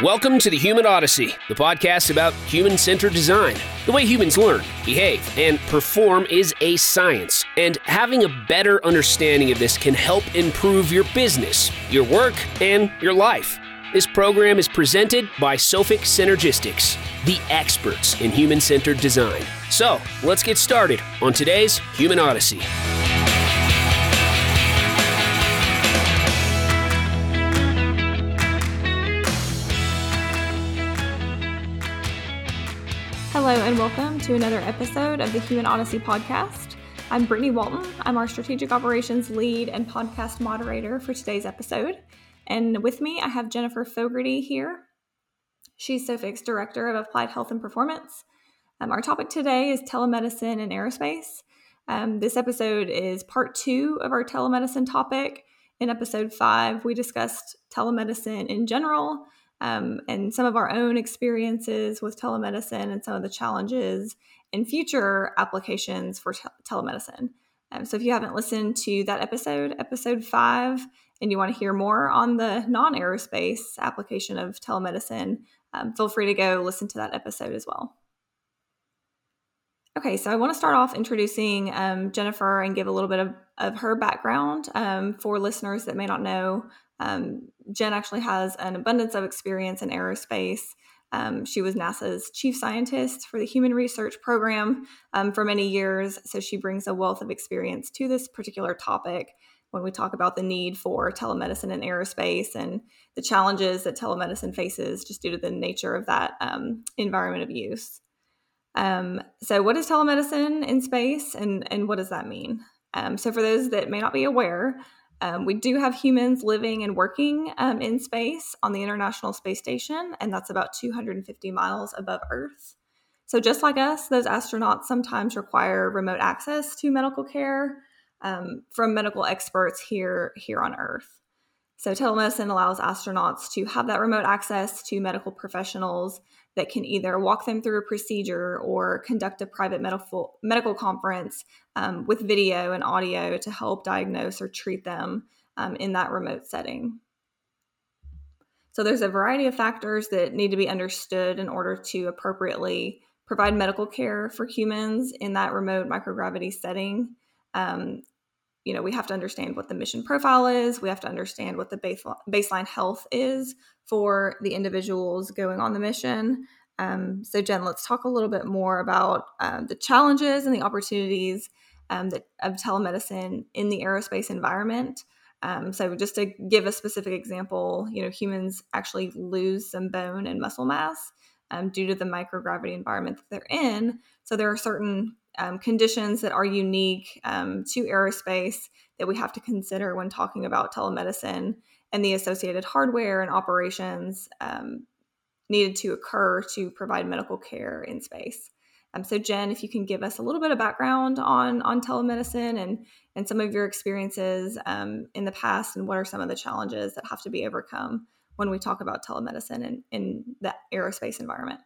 Welcome to the Human Odyssey, the podcast about human centered design. The way humans learn, behave, and perform is a science, and having a better understanding of this can help improve your business, your work, and your life. This program is presented by Sophic Synergistics, the experts in human centered design. So, let's get started on today's Human Odyssey. And welcome to another episode of the Human Odyssey podcast. I'm Brittany Walton. I'm our strategic operations lead and podcast moderator for today's episode. And with me, I have Jennifer Fogarty here. She's Sophic's Director of Applied Health and Performance. Um, our topic today is telemedicine and aerospace. Um, this episode is part two of our telemedicine topic. In episode five, we discussed telemedicine in general um, and some of our own experiences with telemedicine and some of the challenges and future applications for te- telemedicine. Um, so if you haven't listened to that episode, episode five, and you want to hear more on the non aerospace application of telemedicine, um, feel free to go listen to that episode as well. Okay, so I want to start off introducing um, Jennifer and give a little bit of, of her background um, for listeners that may not know um, Jen actually has an abundance of experience in aerospace. Um, she was NASA's chief scientist for the Human Research Program um, for many years, so she brings a wealth of experience to this particular topic when we talk about the need for telemedicine in aerospace and the challenges that telemedicine faces just due to the nature of that um, environment of use. Um, so, what is telemedicine in space, and and what does that mean? Um, so, for those that may not be aware, um, we do have humans living and working um, in space on the International Space Station, and that's about 250 miles above Earth. So, just like us, those astronauts sometimes require remote access to medical care um, from medical experts here, here on Earth. So, telemedicine allows astronauts to have that remote access to medical professionals that can either walk them through a procedure or conduct a private medical medical conference um, with video and audio to help diagnose or treat them um, in that remote setting. So there's a variety of factors that need to be understood in order to appropriately provide medical care for humans in that remote microgravity setting. Um, you know, we have to understand what the mission profile is. We have to understand what the baseline health is for the individuals going on the mission. Um, so, Jen, let's talk a little bit more about uh, the challenges and the opportunities um, that, of telemedicine in the aerospace environment. Um, so, just to give a specific example, you know, humans actually lose some bone and muscle mass um, due to the microgravity environment that they're in. So, there are certain um, conditions that are unique um, to aerospace that we have to consider when talking about telemedicine and the associated hardware and operations um, needed to occur to provide medical care in space. Um, so, Jen, if you can give us a little bit of background on on telemedicine and and some of your experiences um, in the past, and what are some of the challenges that have to be overcome when we talk about telemedicine in, in the aerospace environment.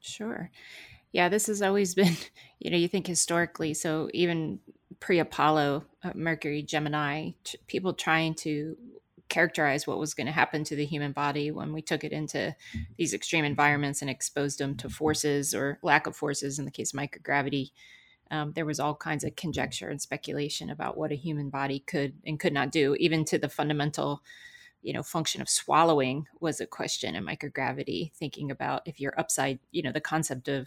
Sure. Yeah, this has always been, you know, you think historically, so even pre Apollo, uh, Mercury, Gemini, t- people trying to characterize what was going to happen to the human body when we took it into these extreme environments and exposed them to forces or lack of forces in the case of microgravity. Um, there was all kinds of conjecture and speculation about what a human body could and could not do, even to the fundamental you know function of swallowing was a question in microgravity thinking about if you're upside you know the concept of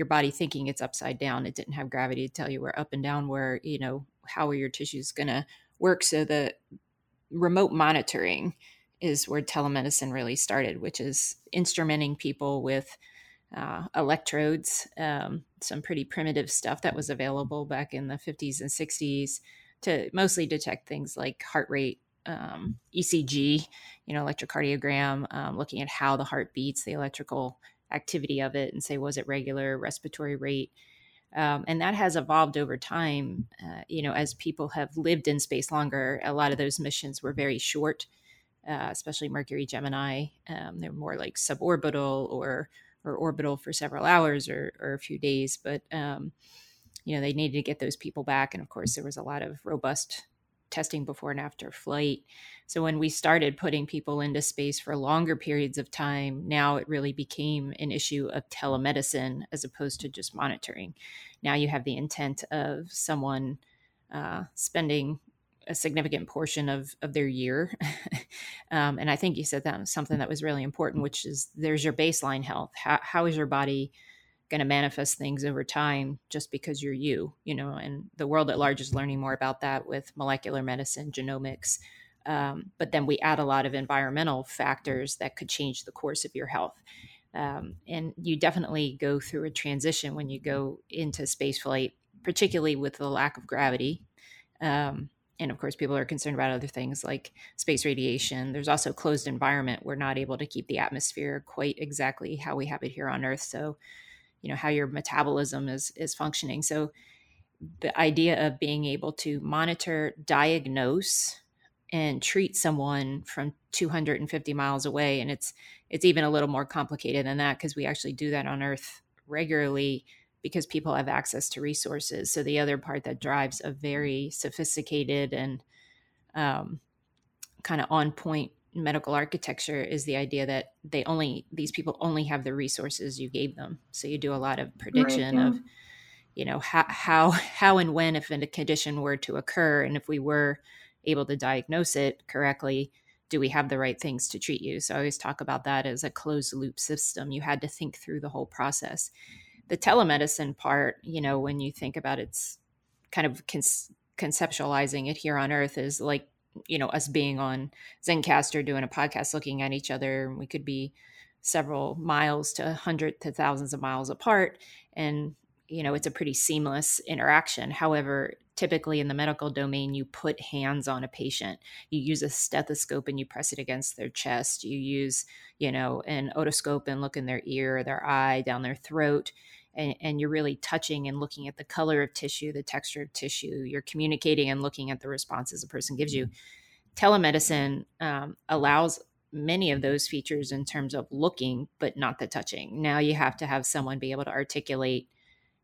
your body thinking it's upside down it didn't have gravity to tell you where up and down were you know how are your tissues going to work so the remote monitoring is where telemedicine really started which is instrumenting people with uh, electrodes um, some pretty primitive stuff that was available back in the 50s and 60s to mostly detect things like heart rate um, ecg you know electrocardiogram um, looking at how the heart beats the electrical activity of it and say was it regular respiratory rate? Um, and that has evolved over time uh, you know as people have lived in space longer a lot of those missions were very short uh, especially mercury gemini um, they're more like suborbital or or orbital for several hours or, or a few days but um, you know they needed to get those people back and of course there was a lot of robust testing before and after flight. So when we started putting people into space for longer periods of time, now it really became an issue of telemedicine as opposed to just monitoring. Now you have the intent of someone uh, spending a significant portion of of their year. um, and I think you said that was something that was really important, which is there's your baseline health. How, how is your body going to manifest things over time just because you're you, you know? And the world at large is learning more about that with molecular medicine, genomics. Um, but then we add a lot of environmental factors that could change the course of your health. Um, and you definitely go through a transition when you go into space flight, particularly with the lack of gravity. Um, and of course people are concerned about other things like space radiation there's also closed environment we're not able to keep the atmosphere quite exactly how we have it here on earth so you know how your metabolism is is functioning so the idea of being able to monitor diagnose and treat someone from 250 miles away and it's it's even a little more complicated than that because we actually do that on earth regularly because people have access to resources. So the other part that drives a very sophisticated and um, kind of on point medical architecture is the idea that they only these people only have the resources you gave them. So you do a lot of prediction right, yeah. of you know how how how and when if a condition were to occur and if we were able to diagnose it correctly do we have the right things to treat you so i always talk about that as a closed loop system you had to think through the whole process the telemedicine part, you know, when you think about it's kind of con- conceptualizing it here on Earth is like, you know, us being on Zencastr doing a podcast, looking at each other. We could be several miles to hundreds to thousands of miles apart, and you know, it's a pretty seamless interaction. However, typically in the medical domain, you put hands on a patient. You use a stethoscope and you press it against their chest. You use, you know, an otoscope and look in their ear, their eye, down their throat and, and, you're really touching and looking at the color of tissue, the texture of tissue. You're communicating and looking at the responses a person gives you. Telemedicine um, allows many of those features in terms of looking, but not the touching. Now you have to have someone be able to articulate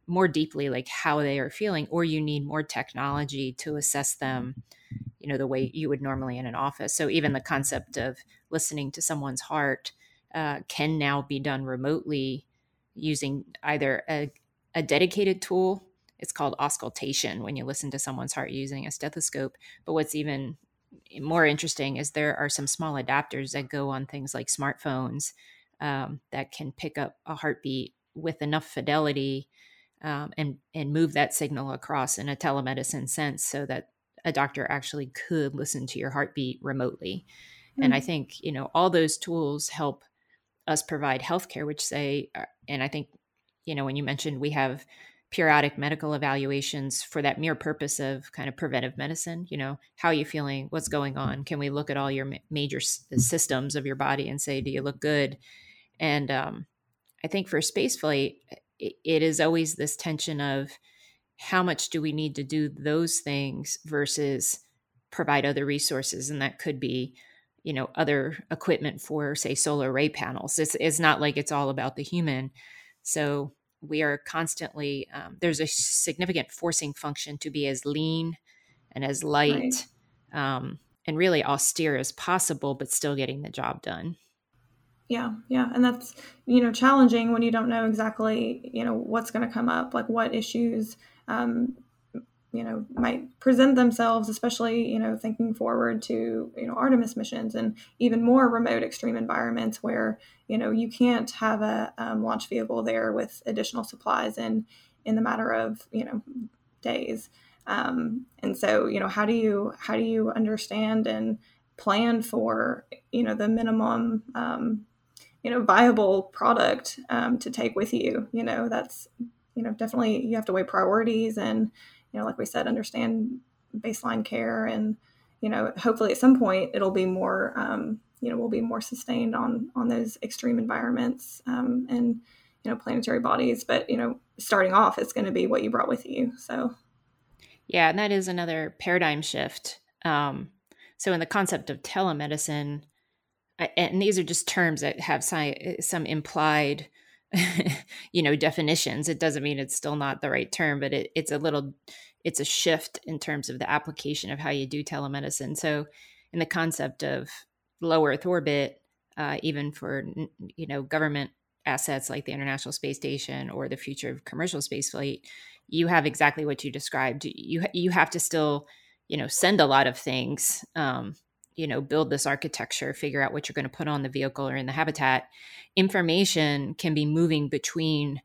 more deeply like how they are feeling, or you need more technology to assess them, you know, the way you would normally in an office. So even the concept of listening to someone's heart uh, can now be done remotely using either a, a dedicated tool it's called auscultation when you listen to someone's heart using a stethoscope but what's even more interesting is there are some small adapters that go on things like smartphones um, that can pick up a heartbeat with enough fidelity um, and and move that signal across in a telemedicine sense so that a doctor actually could listen to your heartbeat remotely mm-hmm. and i hmm. think you know all those tools help us provide healthcare, which say, uh, and I think, you know, when you mentioned we have periodic medical evaluations for that mere purpose of kind of preventive medicine, you know, how are you feeling? What's going on? Can we look at all your major systems of your body and say, do you look good? And um, I think for spaceflight, it, it is always this tension of how much do we need to do those things versus provide other resources. And that could be you know other equipment for say solar array panels. It's, it's not like it's all about the human. So we are constantly um, there's a significant forcing function to be as lean and as light right. um, and really austere as possible but still getting the job done. Yeah yeah and that's you know challenging when you don't know exactly you know what's going to come up like what issues um, you know might present themselves especially you know thinking forward to you know artemis missions and even more remote extreme environments where you know you can't have a um, launch vehicle there with additional supplies in in the matter of you know days. Um, and so you know how do you how do you understand and plan for you know the minimum um, you know viable product um, to take with you? You know that's you know definitely you have to weigh priorities and you know, like we said, understand baseline care and, you know, hopefully at some point it'll be more, um, you know, we'll be more sustained on, on those extreme environments um, and, you know, planetary bodies. But, you know, starting off, it's going to be what you brought with you. So, yeah, and that is another paradigm shift. Um, so, in the concept of telemedicine, and these are just terms that have some implied you know definitions it doesn't mean it's still not the right term but it, it's a little it's a shift in terms of the application of how you do telemedicine. So in the concept of low earth orbit uh, even for you know government assets like the international space station or the future of commercial space flight you have exactly what you described. You you have to still you know send a lot of things um, you know build this architecture figure out what you're going to put on the vehicle or in the habitat information can be moving between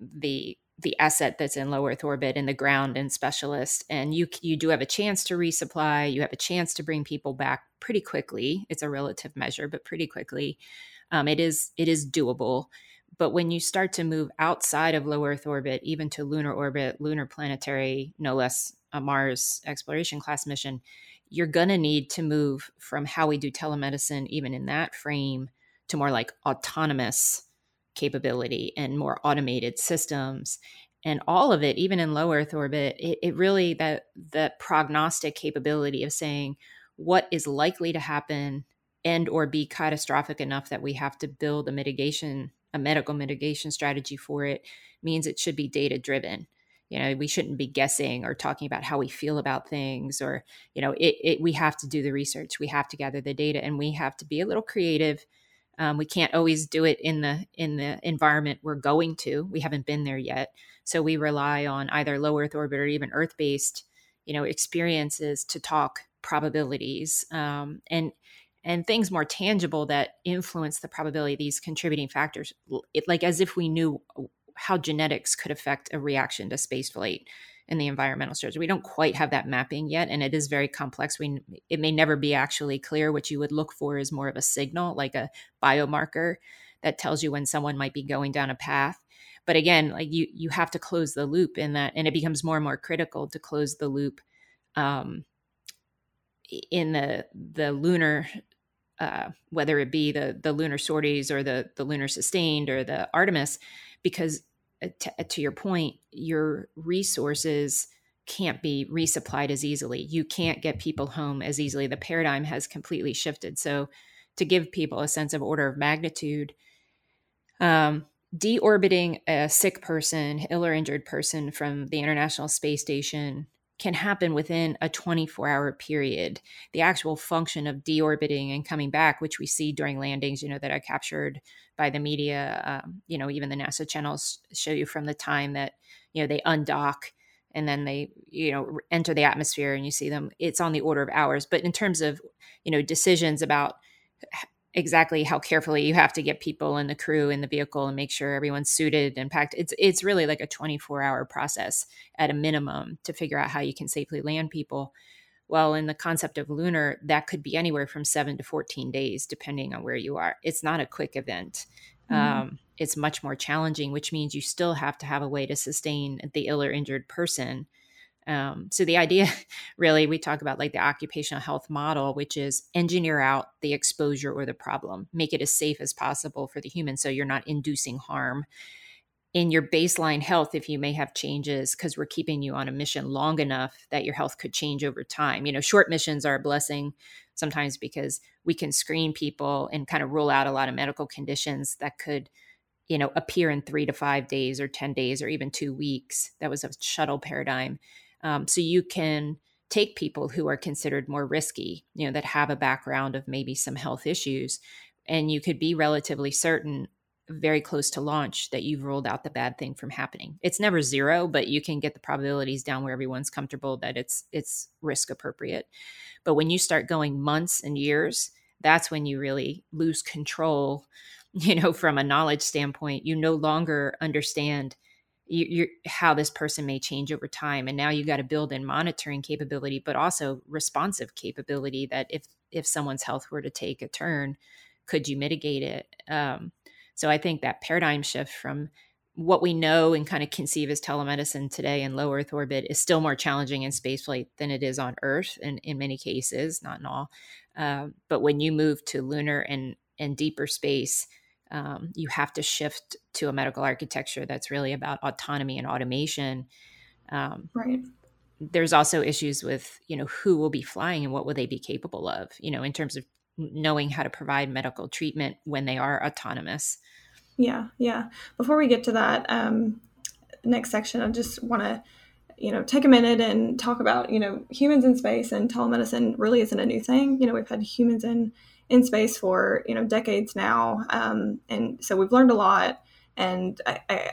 the the asset that's in low earth orbit and the ground and specialist and you you do have a chance to resupply you have a chance to bring people back pretty quickly. It's a relative measure but pretty quickly. Um, it is it is doable. But when you start to move outside of low earth orbit even to lunar orbit lunar planetary no less a mars exploration class mission you're going to need to move from how we do telemedicine, even in that frame, to more like autonomous capability and more automated systems. And all of it, even in low Earth orbit, it, it really that the prognostic capability of saying what is likely to happen and or be catastrophic enough that we have to build a mitigation, a medical mitigation strategy for it means it should be data driven you know we shouldn't be guessing or talking about how we feel about things or you know it, it we have to do the research we have to gather the data and we have to be a little creative. Um, we can't always do it in the in the environment we're going to we haven't been there yet. So we rely on either low earth orbit or even earth based you know experiences to talk probabilities um, and and things more tangible that influence the probability of these contributing factors it, like as if we knew how genetics could affect a reaction to spaceflight in the environmental structure. We don't quite have that mapping yet, and it is very complex. We it may never be actually clear. What you would look for is more of a signal, like a biomarker that tells you when someone might be going down a path. But again, like you you have to close the loop in that, and it becomes more and more critical to close the loop um, in the the lunar. Uh, whether it be the the lunar sorties or the the lunar sustained or the Artemis, because uh, to, uh, to your point, your resources can't be resupplied as easily. You can't get people home as easily. The paradigm has completely shifted. So, to give people a sense of order of magnitude, um, deorbiting a sick person, ill or injured person from the International Space Station can happen within a 24 hour period. The actual function of deorbiting and coming back, which we see during landings, you know, that are captured by the media, um, you know, even the NASA channels show you from the time that, you know, they undock and then they, you know, enter the atmosphere and you see them, it's on the order of hours. But in terms of, you know, decisions about exactly how carefully you have to get people in the crew in the vehicle and make sure everyone's suited and packed. It's it's really like a 24 hour process at a minimum to figure out how you can safely land people. Well, in the concept of lunar, that could be anywhere from seven to 14 days, depending on where you are. It's not a quick event. Mm-hmm. Um, it's much more challenging, which means you still have to have a way to sustain the ill or injured person um, so the idea, really, we talk about like the occupational health model, which is engineer out the exposure or the problem, make it as safe as possible for the human, so you're not inducing harm. In your baseline health, if you may have changes, because we're keeping you on a mission long enough that your health could change over time. You know, short missions are a blessing sometimes because we can screen people and kind of rule out a lot of medical conditions that could you know appear in three to five days or 10 days or even two weeks that was a shuttle paradigm um, so you can take people who are considered more risky, you know, that have a background of maybe some health issues, and you could be relatively certain very close to launch that you've ruled out the bad thing from happening. It's never zero, but you can get the probabilities down where everyone's comfortable that it's it's risk appropriate. But when you start going months and years, that's when you really lose control, you know, from a knowledge standpoint. You no longer understand you, how this person may change over time and now you got to build in monitoring capability but also responsive capability that if if someone's health were to take a turn could you mitigate it? Um, so i think that paradigm shift from what we know and kind of conceive as telemedicine today in low earth orbit is still more challenging in spaceflight than it is on earth and in many cases not in all. Uh, but when you move to lunar and and deeper space um, you have to shift to a medical architecture that's really about autonomy and automation. Um, right. There's also issues with you know who will be flying and what will they be capable of. You know, in terms of knowing how to provide medical treatment when they are autonomous. Yeah, yeah. Before we get to that um, next section, I just want to, you know, take a minute and talk about, you know, humans in space and telemedicine really isn't a new thing. You know, we've had humans in in space for you know decades now, um, and so we've learned a lot. And I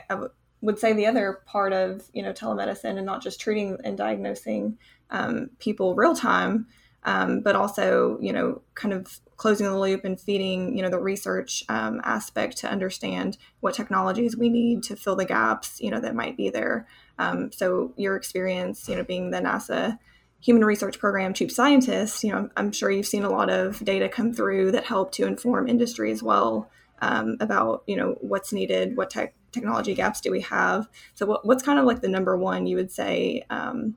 would say the other part of you know telemedicine and not just treating and diagnosing um, people real time, um, but also you know kind of closing the loop and feeding you know the research um, aspect to understand what technologies we need to fill the gaps you know that might be there um, so your experience you know being the nasa human research program chief scientist you know i'm sure you've seen a lot of data come through that help to inform industry as well um, about you know what's needed what tech technology gaps do we have so what, what's kind of like the number one you would say um,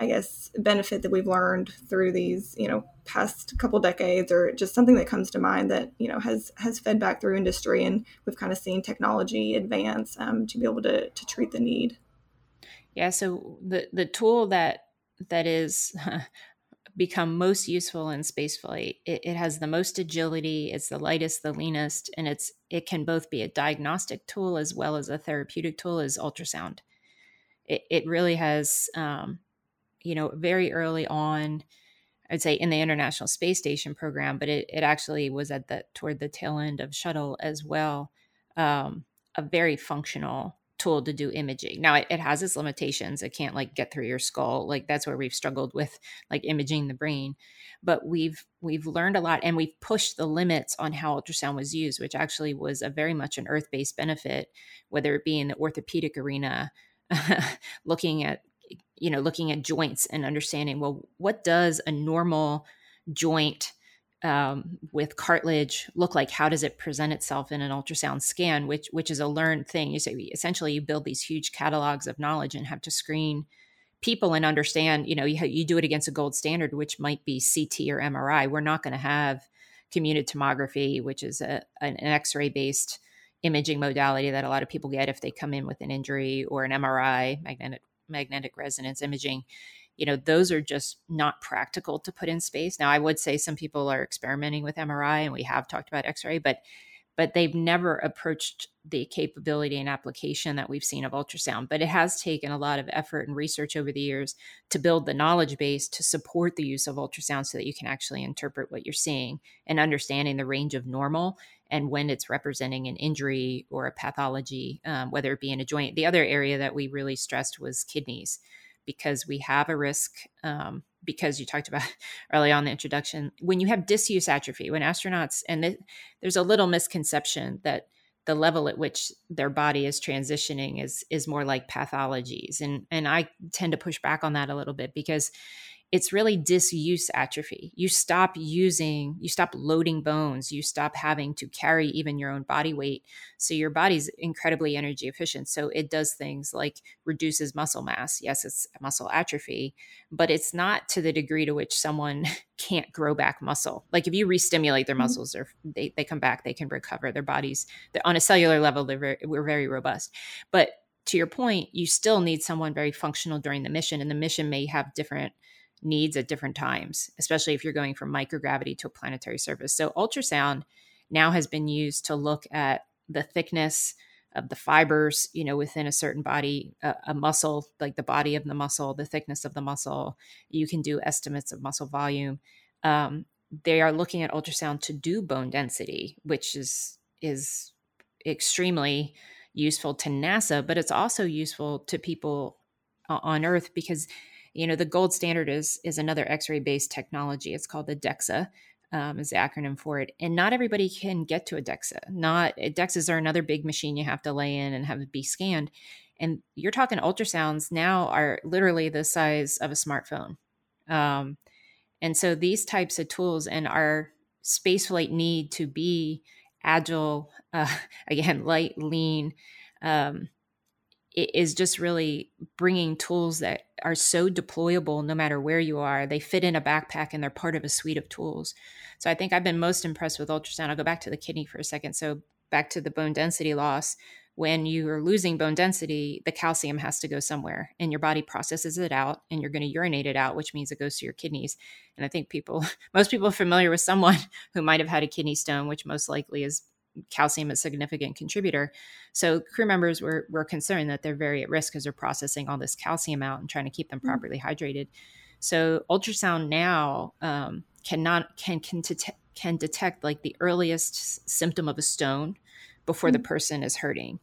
I guess, benefit that we've learned through these, you know, past couple decades, or just something that comes to mind that you know has has fed back through industry, and we've kind of seen technology advance um, to be able to to treat the need. Yeah. So the the tool that that is become most useful in spaceflight, it, it has the most agility. It's the lightest, the leanest, and it's it can both be a diagnostic tool as well as a therapeutic tool. Is ultrasound. It, it really has um, you know, very early on, I'd say in the International Space Station program, but it, it actually was at the toward the tail end of shuttle as well. Um, a very functional tool to do imaging. Now it, it, has its limitations. It can't like get through your skull. Like that's where we've struggled with like imaging the brain. But we've we've learned a lot and we've pushed the limits on how ultrasound was used, which actually was a very much an earth-based benefit, whether it be in the orthopedic arena, looking at you know looking at joints and understanding well what does a normal joint um, with cartilage look like? How does it present itself in an ultrasound scan which which is a learned thing? You say essentially you build these huge catalogs of knowledge and have to screen people and understand you know you, you do it against a gold standard which might be ct or mri we're not going to have computed tomography which is a, an, an x-ray based imaging modality that a lot of people get if they come in with an injury or an mri magnetic magnetic resonance imaging you know those are just not practical to put in space. Now i would say some people are experimenting with mri and we have talked about x-ray but but they've never approached the capability and application that we've seen of ultrasound. But it has taken a lot of effort and research over the years to build the knowledge base to support the use of ultrasound so that you can actually interpret what you're seeing and understanding the range of normal and when it's representing an injury or a pathology, um, whether it be in a joint. The other area that we really stressed was kidneys because we have a risk um, because you talked about early on the introduction when you have disuse atrophy when astronauts and th- there's a little misconception that the level at which their body is transitioning is is more like pathologies. And and I tend to push back on that a little bit because it's really disuse atrophy. You stop using, you stop loading bones, you stop having to carry even your own body weight. So your body's incredibly energy efficient. So it does things like reduces muscle mass. Yes, it's muscle atrophy, but it's not to the degree to which someone can't grow back muscle. Like if you re-stimulate their mm-hmm. muscles or they, they come back, they can recover their bodies. On a cellular level, they're very, we're very robust. But to your point, you still need someone very functional during the mission, and the mission may have different needs at different times, especially if you're going from microgravity to a planetary surface. So, ultrasound now has been used to look at the thickness of the fibers, you know, within a certain body, a, a, muscle, like the body of the muscle, the thickness of the muscle. You can do estimates of muscle volume. Um, they are looking at ultrasound to do bone density, which is is extremely useful to NASA, but it's also useful to people on Earth because you know the gold standard is is another x-ray based technology. It's called the dexa um, is the acronym for it. And not everybody can get to a dexa. Not dexas are another big machine you have to lay in and have it be scanned. And you're talking ultrasounds now are literally the size of a smartphone. Um, and so these types of tools and our spaceflight need to be agile uh, again light lean um, is just really bringing tools that are so deployable no matter where you are. They fit in a backpack and they're part of a suite of tools. So I think I've been most impressed with ultrasound. I'll go back to the kidney for a second. So back to the bone density loss. When you are losing bone density, the calcium has to go somewhere and your body processes it out and you're going to urinate it out, which means it goes to your kidneys. And I think people, most people familiar with someone who might have had a kidney stone, which most likely is calcium is a significant contributor. So crew members were were concerned that they're very at risk because they're processing all this calcium out and trying to keep them mm-hmm. properly hydrated. So ultrasound now um, cannot can can detect, can detect like the earliest symptom of a stone before mm-hmm. the person is hurting,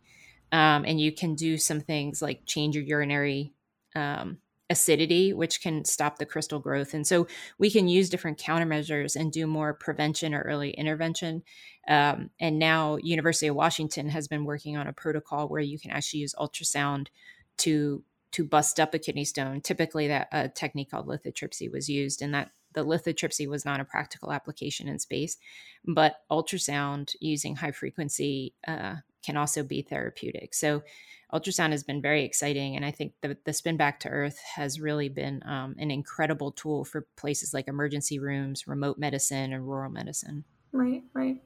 um, and you can do some things like change your urinary um, acidity, which can stop the crystal growth. And so we can use different countermeasures and do more prevention or early intervention. Um, and now University of Washington has been working on a protocol where you can actually use ultrasound to to bust up a kidney stone. Typically, that a technique called lithotripsy was used, and that the lithotripsy was not a practical application in space, but ultrasound using high frequency uh, can also be therapeutic. So ultrasound has been very exciting. And I think the, the spin back to earth has really been um, an incredible tool for places like emergency rooms, remote medicine, and rural medicine. Right, right.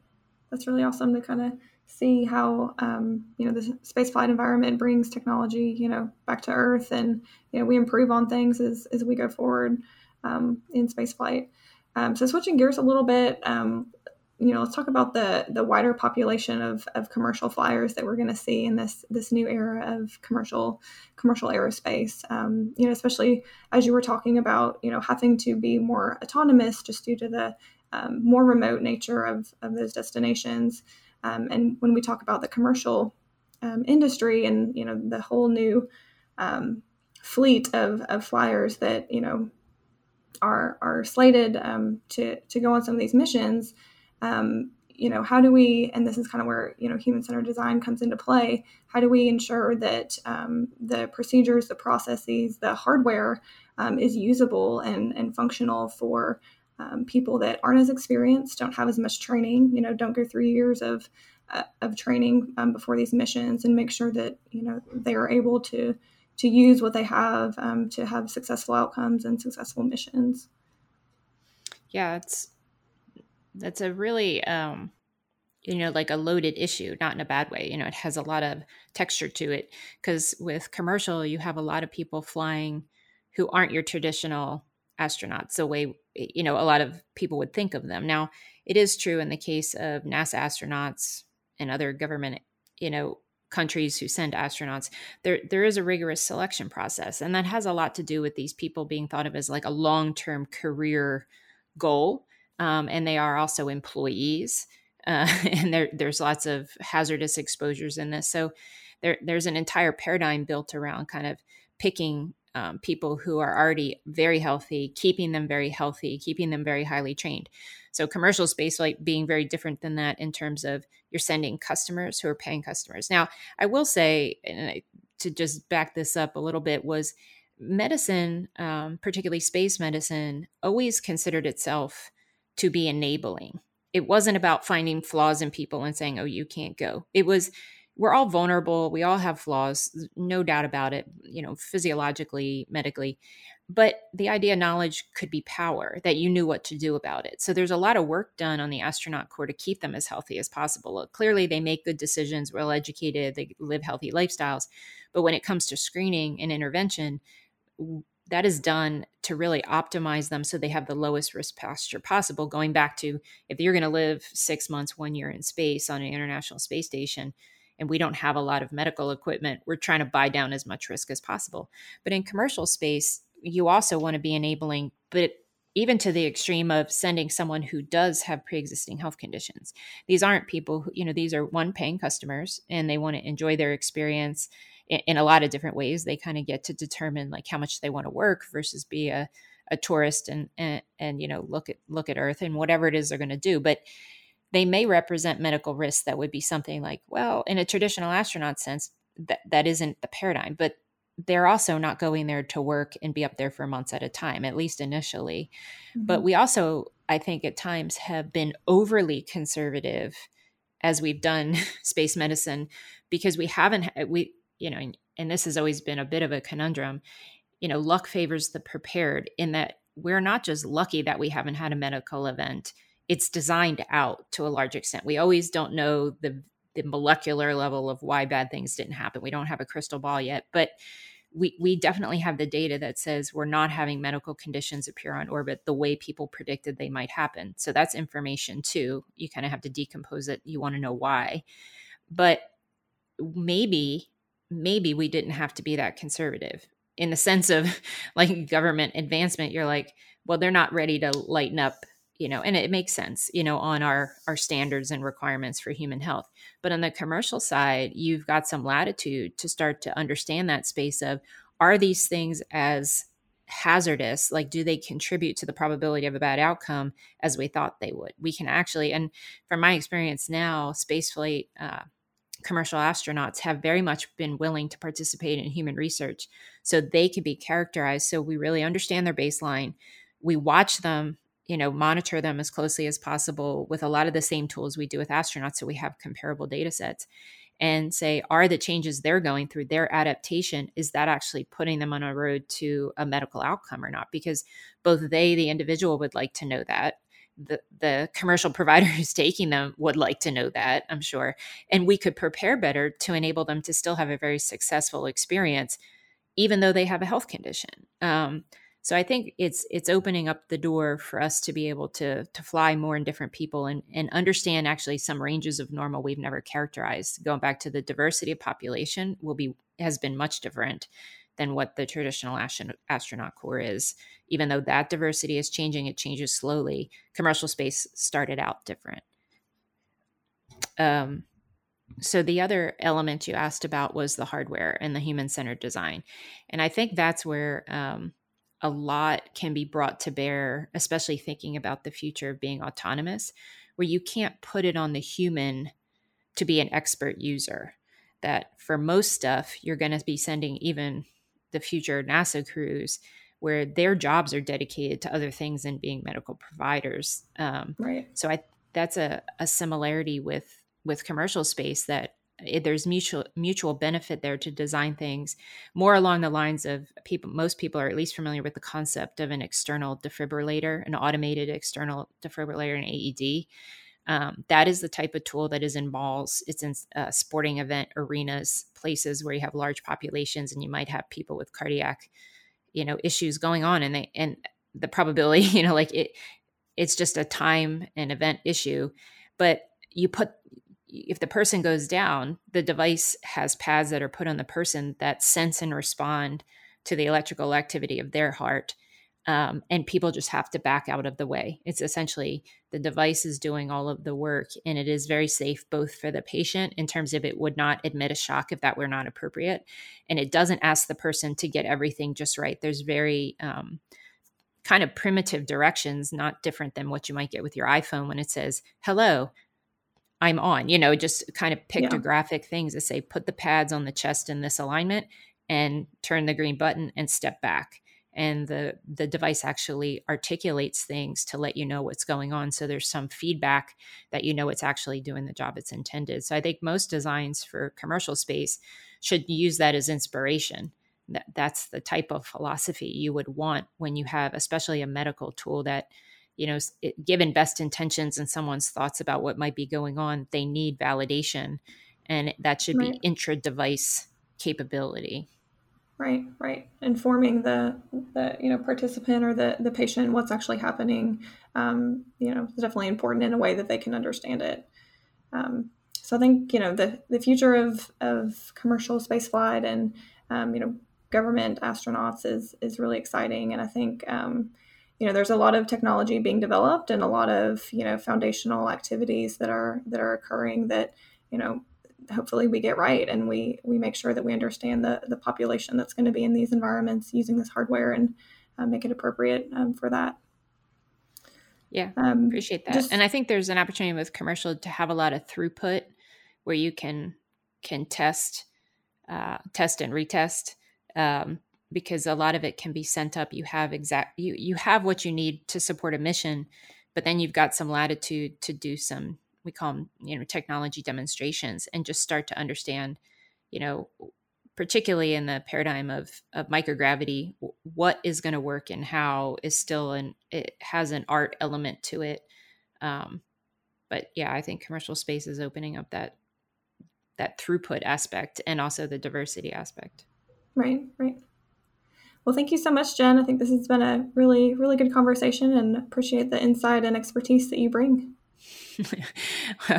That's really awesome to kind of see how um, you know the space flight environment brings technology you know back to earth and you know we improve on things as, as we go forward um, in space flight um, so switching gears a little bit um, you know, let's talk about the the wider population of, of commercial flyers that we're going to see in this this new era of commercial commercial aerospace. Um, you know, especially as you were talking about, you know, having to be more autonomous just due to the um, more remote nature of of those destinations. Um, and when we talk about the commercial um, industry and you know the whole new um, fleet of of flyers that you know are are slated um, to to go on some of these missions um, you know how do we and this is kind of where you know human centered design comes into play. How do we ensure that um, the procedures the processes the hardware um, is usable and, and functional for um, people that aren't as experienced don't have as much training you know don't go three years of uh, of training um, before these missions and make sure that you know they are able to to use what they have um, to have successful outcomes and successful missions. Yeah it's that's a really um you know like a loaded issue not in a bad way you know it has a lot of texture to it because with commercial you have a lot of people flying who aren't your traditional astronauts the way you know a lot of people would think of them. Now it is true in the case of nasa astronauts and other government you know countries who send astronauts there there is a rigorous selection process and that has a lot to do with these people being thought of as like a long-term career goal um, and they are also employees. Uh, and there, there's lots of hazardous exposures in this. So there, there's an entire paradigm built around kind of picking um, people who are already very healthy, keeping them very healthy, keeping them very highly trained. So commercial spaceflight being very different than that in terms of you're sending customers who are paying customers. Now, I will say, to just back this up a little bit, was medicine, um, particularly space medicine, always considered itself to be enabling. It wasn't about finding flaws in people and saying, oh, you can't go. It was, we're all vulnerable. We all have flaws, no doubt about it, you know, physiologically, medically. But the idea knowledge could be power, that you knew what to do about it. So there's a lot of work done on the astronaut corps to keep them as healthy as possible. Clearly, they make good decisions, well educated, they live healthy lifestyles. But when it comes to screening and intervention, that is done to really optimize them so they have the lowest risk posture possible. Going back to if you're going to live six months, one year in space on an international space station, and we don't have a lot of medical equipment, we're trying to buy down as much risk as possible. But in commercial space, you also want to be enabling, but even to the extreme of sending someone who does have pre-existing health conditions. These aren't people who, you know, these are one paying customers and they want to enjoy their experience in, in a lot of different ways. They kind of get to determine like how much they want to work versus be a, a tourist and, and and you know look at look at Earth and whatever it is they're going to do. But they may represent medical risks that would be something like, well, in a traditional astronaut sense, that that isn't the paradigm. But they're also not going there to work and be up there for months at a time, at least initially. Mm-hmm. But we also, I think, at times have been overly conservative as we've done space medicine because we haven't we you know, and this has always been a bit of a conundrum, you know, luck favors the prepared in that we're not just lucky that we haven't had a medical event, it's designed out to a large extent. We always don't know the the molecular level of why bad things didn't happen. We don't have a crystal ball yet, but we we definitely have the data that says we're not having medical conditions appear on orbit the way people predicted they might happen. So that's information too. You kind of have to decompose it. You want to know why. But maybe maybe we didn't have to be that conservative in the sense of like government advancement you're like well they're not ready to lighten up you know and it makes sense you know on our our standards and requirements for human health. But on the commercial side you've got some latitude to start to understand that space of are these things as hazardous? Like do they contribute to the probability of a bad outcome as we thought they would? We can actually and from my experience now spaceflight uh, commercial astronauts have very much been willing to participate in human research so they can be characterized. So we really understand their baseline. We watch them you know monitor them as closely as possible with a lot of the same tools we do with astronauts so we have comparable data sets and say are the changes they're going through their adaptation is that actually putting them on a road to a medical outcome or not? Because both they the individual would like to know that. The, the commercial provider who's taking them would like to know that i'm sure. And we could prepare better to enable them to still have a very successful experience even though they have a health condition. Um, so I think it's it's opening up the door for us to be able to to fly more in different people and and understand actually some ranges of normal we've never characterized. Going back to the diversity of population will be has been much different than what the traditional astronaut corps is. Even though that diversity is changing, it changes slowly. Commercial space started out different. Um, so the other element you asked about was the hardware and the human centered design, and I think that's where um, a lot can be brought to bear, especially thinking about the future of being autonomous, where you can't put it on the human to be an expert user. That for most stuff, you're going to be sending even the future NASA crews where their jobs are dedicated to other things than being medical providers. Um, right. So I that's a, a similarity with with commercial space that it, there's mutual mutual benefit there to design things more along the lines of people most people are at least familiar with the concept of an external defibrillator an automated external defibrillator an aed um, that is the type of tool that is in malls it's in uh, sporting event arenas places where you have large populations and you might have people with cardiac you know issues going on and they and the probability you know like it it's just a time and event issue but you put if the person goes down, the device has pads that are put on the person that sense and respond to the electrical activity of their heart. Um, and people just have to back out of the way. It's essentially the device is doing all of the work, and it is very safe both for the patient in terms of it would not admit a shock if that were not appropriate, and it doesn't ask the person to get everything just right. There's very um, kind of primitive directions, not different than what you might get with your iPhone when it says, "Hello, I'm on, you know, just kind of pictographic yeah. things that say put the pads on the chest in this alignment and turn the green button and step back. And the the device actually articulates things to let you know what's going on. So there's some feedback that you know it's actually doing the job it's intended. So I think most designs for commercial space should use that as inspiration. That that's the type of philosophy you would want when you have especially a medical tool that you know it, given best intentions and someone's thoughts about what might be going on they need validation and that should right. be intra device capability. Right right. Informing the the you know participant or the the patient what's actually happening um, you know is definitely important in a way that they can understand it. Um, so i think you know the the future of of commercial space flight and um, you know government astronauts is is really exciting and i think um, you know there's a lot of technology being developed and a lot of you know foundational activities that are that are occurring that you know hopefully we get right and we we make sure that we understand the the population that's going to be in these environments using this hardware and uh, make it appropriate um, for that. Yeah um, appreciate that. just, and i think there's an opportunity with commercial to have a lot of throughput where you can can test uh, test and retest um, because a lot of it can be sent up. You have exact you you have what you need to support a mission but then you've got some latitude to do some we call them you know technology demonstrations and just start to understand you know particularly in the paradigm of of microgravity what is going to work and how is still an it has an art element to it. Um but yeah i think commercial space is opening up that that throughput aspect and also the diversity aspect. Right, right. Well, thank you so much, Jen. I think this has been a really, really good conversation and appreciate the insight and expertise that you bring.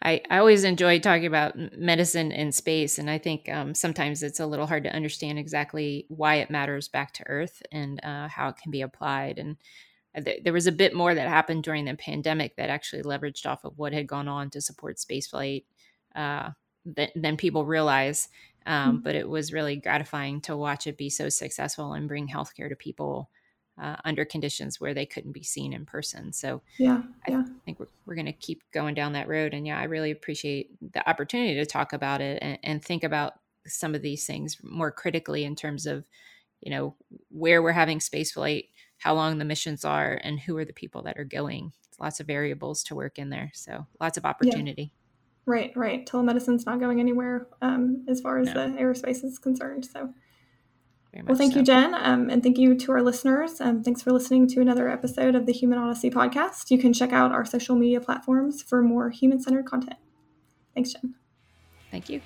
I, I always enjoy talking about medicine in space, and I think um, sometimes it's a little hard to understand exactly why it matters back to Earth and uh, how it can be applied. And uh, th- there was a bit more that happened during the pandemic that actually leveraged off of what had gone on to support spaceflight uh, th- than people realize. Um, mm-hmm. But it was really gratifying to watch it be so successful and bring healthcare to people uh, under conditions where they couldn't be seen in person. So yeah, yeah. I think we're, we're going to keep going down that road. And yeah, I really appreciate the opportunity to talk about it and, and think about some of these things more critically in terms of, you know, where we're having space flight, how long the missions are, and who are the people that are going. It's lots of variables to work in there. So lots of opportunity. Yeah. Right, right. Telemedicine's not going anywhere um, as far as no. the aerospace is concerned. So well, thank so. you, Jen. Um, and thank you to our listeners. Um, thanks for listening to another episode of the Human Odyssey podcast. You can check out our social media platforms for more human centered content. Thanks, Jen. Thank you.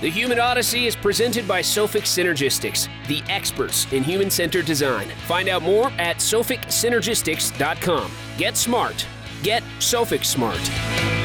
The Human Odyssey is presented by Sophic Synergistics, the experts in human centered design. Find out more at sophicsynergistics.com. Get smart. Get Sophic smart.